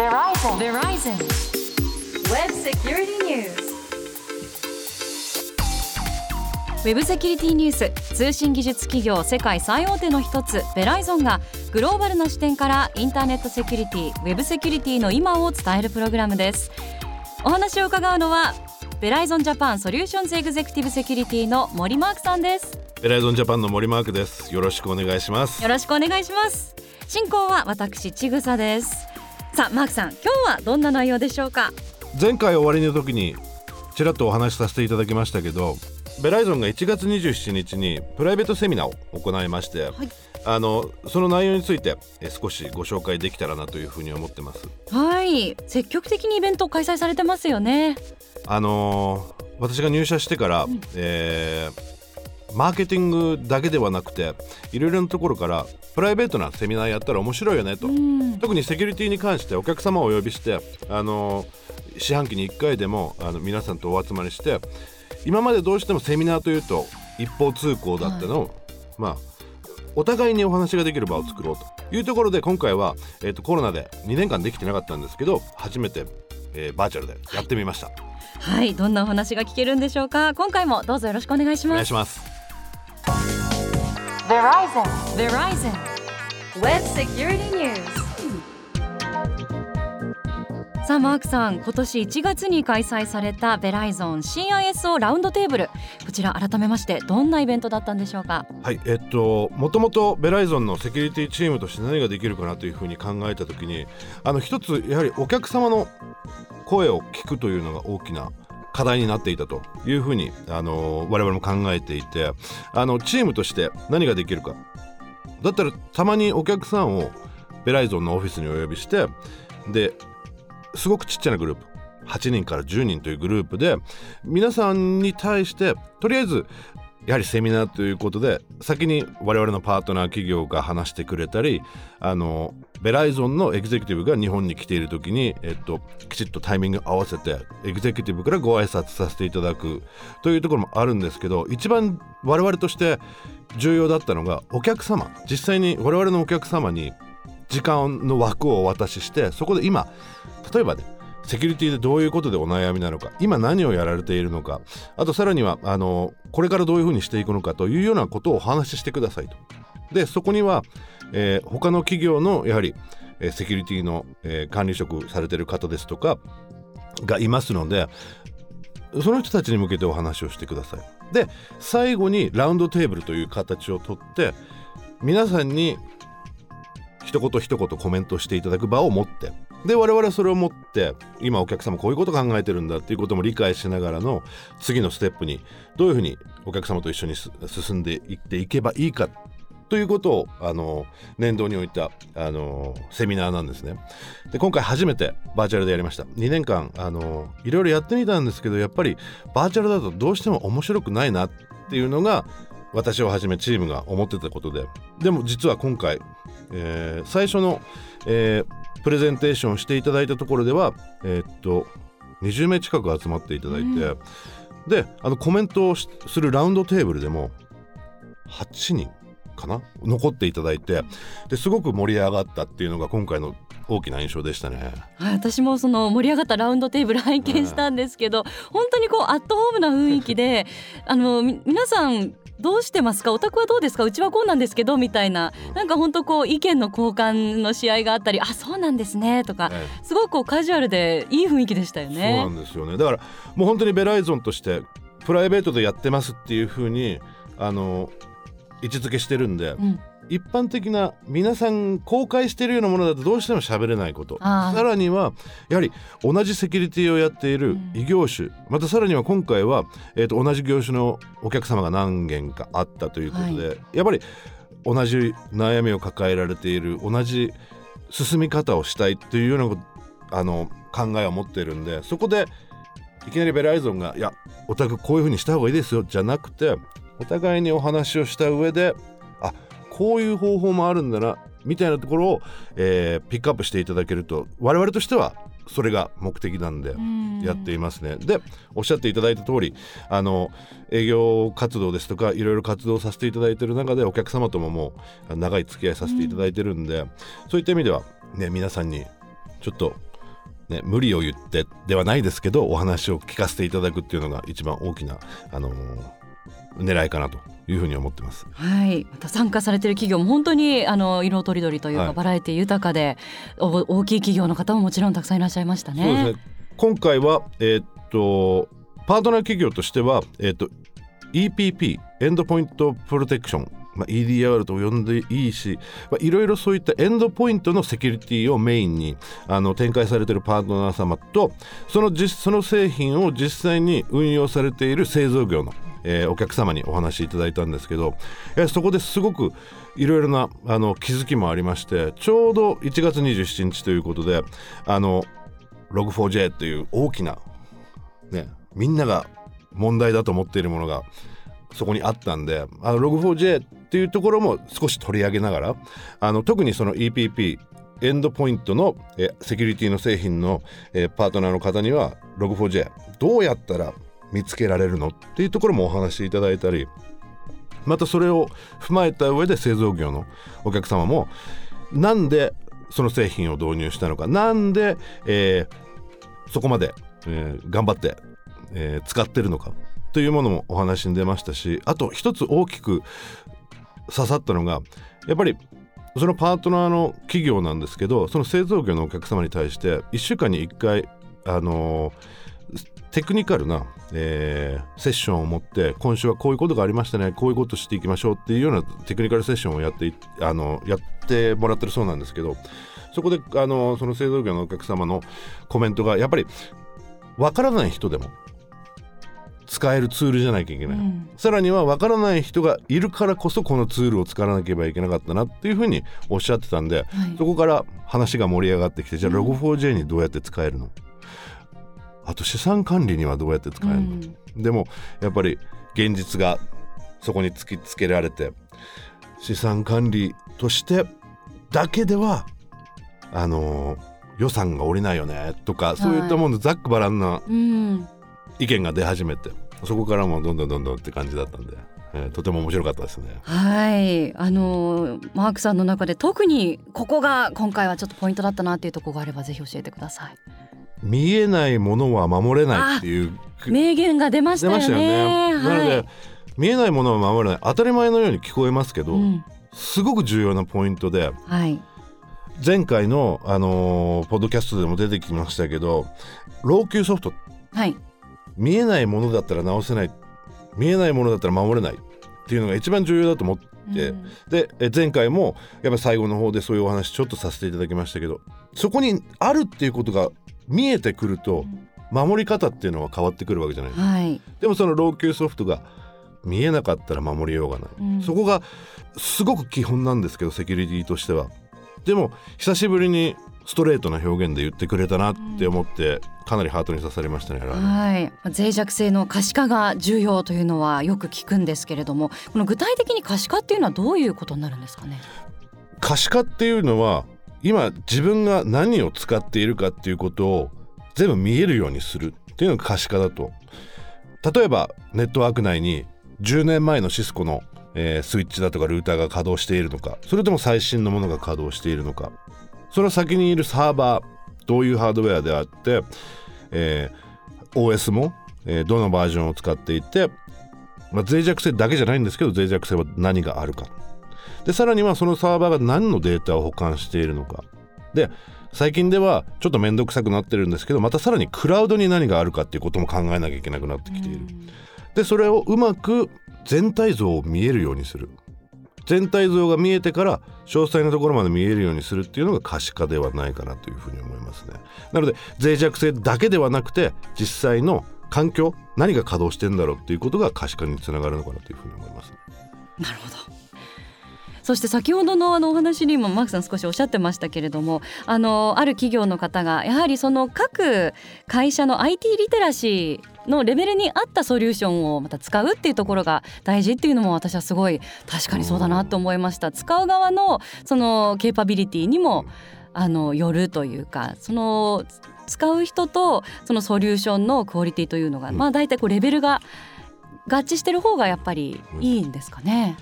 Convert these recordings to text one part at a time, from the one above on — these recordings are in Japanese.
ウェブセキュリティニュース。通信技術企業世界最大手の一つ。ベライゾンがグローバルな視点からインターネットセキュリティウェブセキュリティの今を伝えるプログラムです。お話を伺うのはベライゾンジャパンソリューションズエグゼクティブセキュリティの森マークさんです。ベライゾンジャパンの森マークです。よろしくお願いします。よろしくお願いします。進行は私ちぐさですさあマークさん今日はどんな内容でしょうか？前回終わりの時にちらっとお話しさせていただきましたけどベライゾンが1月27日にプライベートセミナーを行いまして、はい。あのその内容についてえ少しご紹介できたらなというふうに思ってます。はい。積極的にイベントを開催されてますよね。あのー私が入社してから、えーマーケティングだけではなくていろいろなところからプライベートなセミナーやったら面白いよねと、うん。特にセキュリティに関してお客様をお呼びしてあの四半期に1回でもあの皆さんとお集まりして今までどうしてもセミナーというと一方通行だったのを、まあお互いにお話ができる場を作ろうと。いうところで今回は、えー、とコロナで2年間できてなかったんですけど初めて、えーバーチャルでやってみました。はい。どんなお話が聞けるんでしょうか。今回もどうぞよろしくお願いしお願ますいします Verizon. Verizon Web Security News. さあマークさん今年1月に開催されたベライゾン CISO ラウンドテーブルこちら改めましてどんなイベントだったんでしょうか？はいえっともともとベライゾンのセキュリティチームとして何ができるかなというふうに考えた時にあの一つやはりお客様の声を聞くというのが大きな課題になっていたというふうにあの我々も考えていてあのチームとして何ができるか。だったらたまにお客さんをベライゾンのオフィスにお呼びしてですごくちっちゃなグループ8人から10人というグループで皆さんに対してとりあえずやはりセミナーということで先に我々のパートナー企業が話してくれたりあのベライゾンのエグゼクティブが日本に来ている時に、えっと、きちっとタイミング合わせてエグゼクティブからご挨拶させていただくというところもあるんですけど一番我々として重要だったのがお客様実際に我々のお客様に時間の枠をお渡ししてそこで今例えばねセキュリティでどういうことでお悩みなのか今何をやられているのかあとさらにはあのこれからどういうふうにしていくのかというようなことをお話ししてくださいと。でそこには、えー他の企業のやはり、えーセキュリティの、えー管理職されている方ですとかがいますのでその人たちに向けてお話をしてください。で最後にラウンドテーブルという形をとって皆さんに一言一言コメントしていただく場を持ってで我々はそれを持って今お客様こういうこと考えてるんだっていうことも理解しながらの次のステップにどういうふうにお客様と一緒に進んでいっていけばいいかということをあの念頭に置いたあのセミナーなんですね。で今回初めてバーチャルでやりました2年間あのいろいろやってみたんですけどやっぱりバーチャルだとどうしても面白くないなっていうのが私をはじめチームが思ってたことででも実は今回、えー最初の、えープレゼンテーションをしていただいたところではえーっと20名近く集まっていただいて、であのコメントをしするラウンドテーブルでも8人かな？残っていただいてですごく盛り上がったっていうのが今回の大きな印象でしたね。はい、私もその盛り上がったラウンドテーブル拝見したんですけど、本当にこうアットホームな雰囲気であのみ皆さんどうしてますか？お宅はどうですか？うちはこうなんですけどみたいな。なんか本当こう意見の交換の試合があったりあそうなんですねとかええ。すごくこうカジュアルでいい雰囲気でしたよそうねなんですよね。だからもう本当にベライゾンとしてプライベートでやってますっていうふうにあの位置づけしてるんで、うん一般的な皆さん公開しているようなものだとどうしても喋れないこと。さらにはやはり同じセキュリティをやっている異業種、またさらには今回は、えー、と同じ業種のお客様が何件かあったということで、やっぱり同じ悩みを抱えられている同じ進み方をしたいというようなあの考えを持っているんでそこでいきなりベライゾンが「いやお宅こういうふうにした方がいいですよ」じゃなくてお互いにお話をした上であこういう方法もあるんだなみたいなところを、えーピックアップしていただけると我々としてはそれが目的なんでうんやっていますね。でおっしゃっていただいた通りあの営業活動ですとかいろいろ活動させていただいている中でお客様とももう長い付き合いさせていただいてるんで、そういった意味ではね皆さんにちょっとね、無理を言ってではないですけどお話を聞かせていただくっていうのが一番大きな、あのー狙いかなというふうに思ってます。はい、また参加されている企業も本当にあの色とりどりというか、はいバラエティ豊かでお大きい企業の方ももちろんたくさんいらっしゃいましたね。そうですね今回は、えーっとパートナー企業としては、えーっと EPP エンドポイントプロテクション、まあ、EDR と呼んでいいしまあいろいろそういったエンドポイントのセキュリティをメインにあの展開されているパートナー様とその実その製品を実際に運用されている製造業の、えーお客様にお話しいただいたんですけどいやそこですごくいろいろなあの気づきもありましてちょうど1月27日ということであの Log4j っていう大きな、ね、みんなが問題だと思っているものがそこにあったんであの Log4j っていうところも少し取り上げながらあの特にその EPP エンドポイントのえセキュリティの製品のえパートナーの方には Log4j どうやったら見つけられるのっていうところもお話しいただいたりまたそれを踏まえた上で製造業のお客様もなんでその製品を導入したのかなんで、えーそこまで、えー頑張って、えー使ってるのかというものもお話に出ましたしあと一つ大きく刺さったのがやっぱりそのパートナーの企業なんですけどその製造業のお客様に対して1週間に1回あのテクニカルな、えーセッションを持って今週はこういうことがありましたねこういうことしていきましょうっていうようなテクニカルセッションをやってあのやってもらってるそうなんですけどそこであのその製造業のお客様のコメントがやっぱりわからない人でも使えるツールじゃなきゃいけない、うん。さらにはわからない人がいるからこそこのツールを使わなければいけなかったなっていうふうにおっしゃってたんで、はい。そこから話が盛り上がってきてじゃあ Log4j にどうやって使えるの、あと資産管理にはどうやって使えるの、うん。でもやっぱり現実がそこに突きつけられて資産管理としてだけではあのー予算が下りないよねとかそういったものざっくばらんなうん意見が出始めてそこからもどんどんどんどんって感じだったんで、えーとても面白かったですね。はいあのマークさんの中で特にここが今回はちょっとポイントだったなっていうところがあればぜひ教えてください。見えないものは守れないっていう名言が出ましたよね。出ましたよね。なので、はい見えないものは守れない当たり前のように聞こえますけど、うんすごく重要なポイントではい前回の、あのーポッドキャストでも出てきましたけど老朽ソフトはい見えないものだったら直せない。見えないものだったら守れない。っていうのが一番重要だと思って、うん。でえ前回もやっぱ最後の方でそういうお話ちょっとさせていただきましたけどそこにあるっていうことが見えてくると守り方っていうのは変わってくるわけじゃない。はい。でもその老朽ソフトが見えなかったら守りようがない、うん。そこがすごく基本なんですけどセキュリティとしては。でも久しぶりにストレートな表現で言ってくれたなって思って、かなりハートに刺されましたねははい。脆弱性の可視化が重要というのはよく聞くんですけれどもこの具体的に可視化っていうのはどういうことになるんですかね？可視化っていうのは今自分が何を使っているかっていうことを全部見えるようにするっていうのが可視化だと。例えばネットワーク内に10年前のシスコの、えースイッチだとかルーターが稼働しているのかそれとも最新のものが稼働しているのかその先にいるサーバーどういうハードウェアであって、えー OS も、えーどのバージョンを使っていて、まあ、脆弱性だけじゃないんですけど脆弱性は何があるか。でさらにはそのサーバーが何のデータを保管しているのか。で最近ではちょっと面倒くさくなってるんですけどまたさらにクラウドに何があるかっていうことも考えなきゃいけなくなってきている。でそれをうまく全体像を見えるようにする全体像が見えてから詳細なところまで見えるようにするっていうのが可視化ではないかなというふうに思いますねなので脆弱性だけではなくて実際の環境何が稼働してんだろうっていうことが可視化につながるのかなというふうに思いますなるほど。そして先ほどのあのお話にもマークさん少しおっしゃってましたけれどもあのある企業の方がやはりその各会社の IT リテラシーのレベルに合ったソリューションをまた使うっていうところが大事っていうのも私はすごい確かにそうだなと思いました。使う側のそのケーパビリティにもあのよるというかその使う人とそのソリューションのクオリティというのが、うん。まあ大体こうレベルが合致してる方がやっぱりいいんですかね。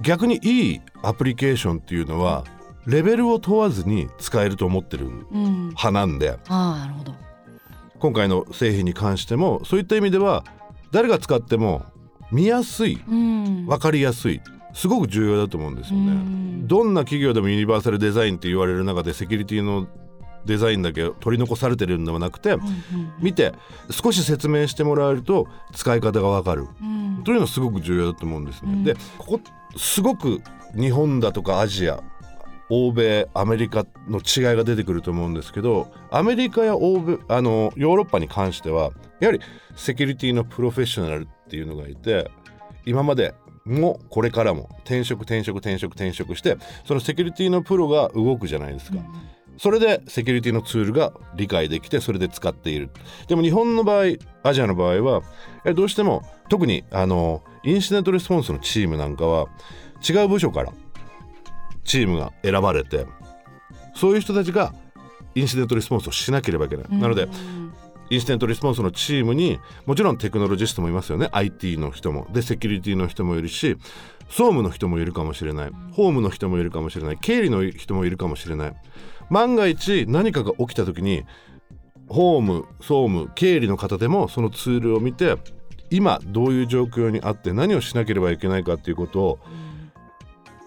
逆にいいアプリケーションっていうのはレベルを問わずに使えると思ってるうん。派なんで。ああなるほど今回の製品に関してもそういった意味では誰が使っても見やすいうん。分かりやすいすごく重要だと思うんですようね。ん。どんな企業でもユニバーサルデザインって言われる中でセキュリティのデザインだけ取り残されてるんではなくて見て少し説明してもらえると使い方が分かる。うん。というのはすごく重要だと思うんですね。うん。でここすごく日本だとかアジア欧米アメリカの違いが出てくると思うんですけどアメリカや欧米あのヨーロッパに関してはやはりセキュリティのプロフェッショナルっていうのがいて今までもこれからも転職転職転職転職してそのセキュリティのプロが動くじゃないですか。それでセキュリティのツールが理解できてそれで使っているでも日本の場合アジアの場合はえどうしても特にあのインシデントレスポンスのチームなんかは違う部署からチームが選ばれてそういう人たちがインシデントレスポンスをしなければいけない、なのでインシデントレスポンスのチームにもちろんテクノロジストもいますよね。IT の人も。でセキュリティの人もいるし総務の人もいるかもしれない。ホームの人もいるかもしれない。経理の人もいるかもしれない。万が一何かが起きた時にホーム総務経理の方でもそのツールを見て今どういう状況にあって何をしなければいけないかっていうことを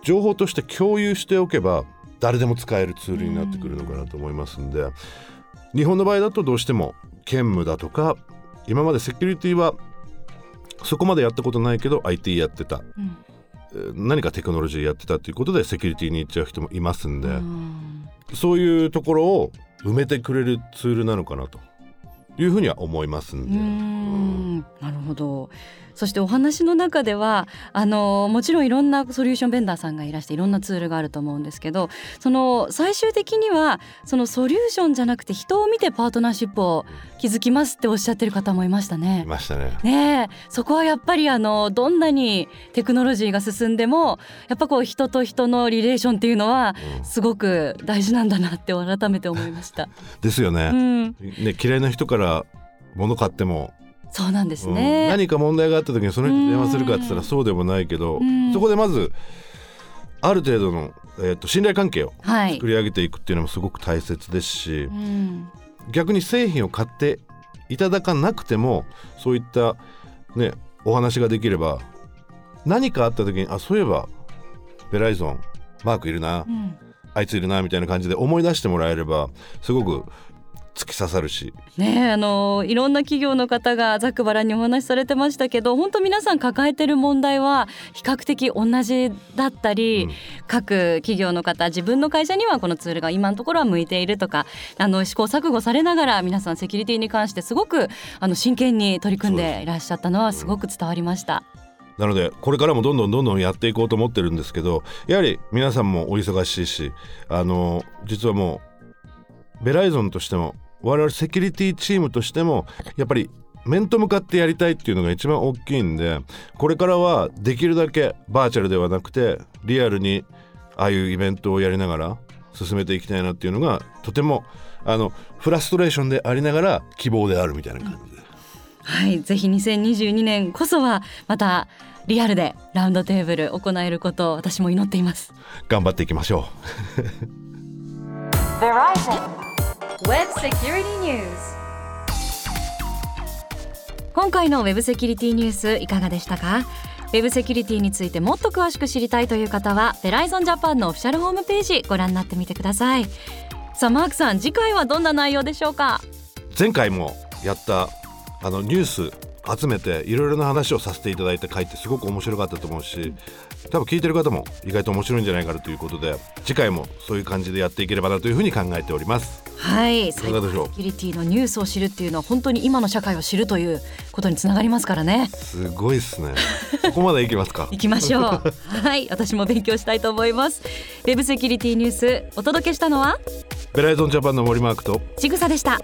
情報として共有しておけば誰でも使えるツールになってくるのかなと思いますんで日本の場合だとどうしても兼務だとか今までセキュリティはそこまでやったことないけど IT やってた、うん。えー何かテクノロジーやってたということでセキュリティに行っちゃう人もいますんで、うん。そういうところを埋めてくれるツールなのかなというふうには思いますんうで。ん。なるほどそしてお話の中ではあのもちろんいろんなソリューションベンダーさんがいらしていろんなツールがあると思うんですけどその最終的にはそのソリューションじゃなくて人を見てパートナーシップを築きますっておっしゃってる方もいましたいね。ましたね。ねえそこはやっぱりあのどんなにテクノロジーが進んでもやっぱこう人と人のリレーションっていうのはうんすごく大事なんだなって改めて思いました。ですよね。うん、ね嫌いな人から物買っても、そうなんですうん。ね。何か問題があった時にその人に電話するかって言ったうん。らそうでもないけど、うん。そこでまずある程度の、えー、と信頼関係をはい。作。り上げていくっていうのもすごく大切ですしう、ん。逆に製品を買っていただかなくてもそういったねお話ができれば何かあった時にあそういえばベライゾンマークいるな、うん。あいついるなみたいな感じで思い出してもらえればすごく突き刺さるし。ねえあのいろんな企業の方がざっくばらんにお話しされてましたけど本当皆さん抱えてる問題は比較的同じだったり、うん。各企業の方自分の会社にはこのツールが今のところは向いているとかあの試行錯誤されながら皆さんセキュリティに関してすごくあの真剣に取り組んでいらっしゃったのはすごく伝わりました。なのでこれからもどんどんどんどんやっていこうと思ってるんですけどやはり皆さんもお忙しいしあの実はもうベライゾンとしても我々セキュリティチームとしてもやっぱり面と向かってやりたいっていうのが一番大きいんでこれからはできるだけバーチャルではなくてリアルにああいうイベントをやりながら進めていきたいなっていうのがとてもあのフラストレーションでありながら希望であるみたいな感じで。はい、ぜひ2022年こそはまたリアルでラウンドテーブル行えることを私も祈っています。頑張っていきましょう。Web Security News. 今回のウェブセキュリティニュースいかがでしたか？ウェブセキュリティについてもっと詳しく知りたいという方はベライゾンジャパンのオフィシャルホームページご覧になってみてください。さあマークさん次回はどんな内容でしょうか？前回もやったあのニュース集めていろいろな話をさせていただいた回ってすごく面白かったと思うし多分聞いてる方も意外と面白いんじゃないかなということで次回もそういう感じでやっていければなというふうに考えておりますはい。いかがでしょう？セキュリティのニュースを知るっていうのは本当に今の社会を知るということにつながりますからね。すごいっすね。そこまでいきますか？行きましょう。はい。私も勉強したいと思います。ウェブセキュリティニュースお届けしたのは？ベライゾンジャパンの森マークとちぐさでした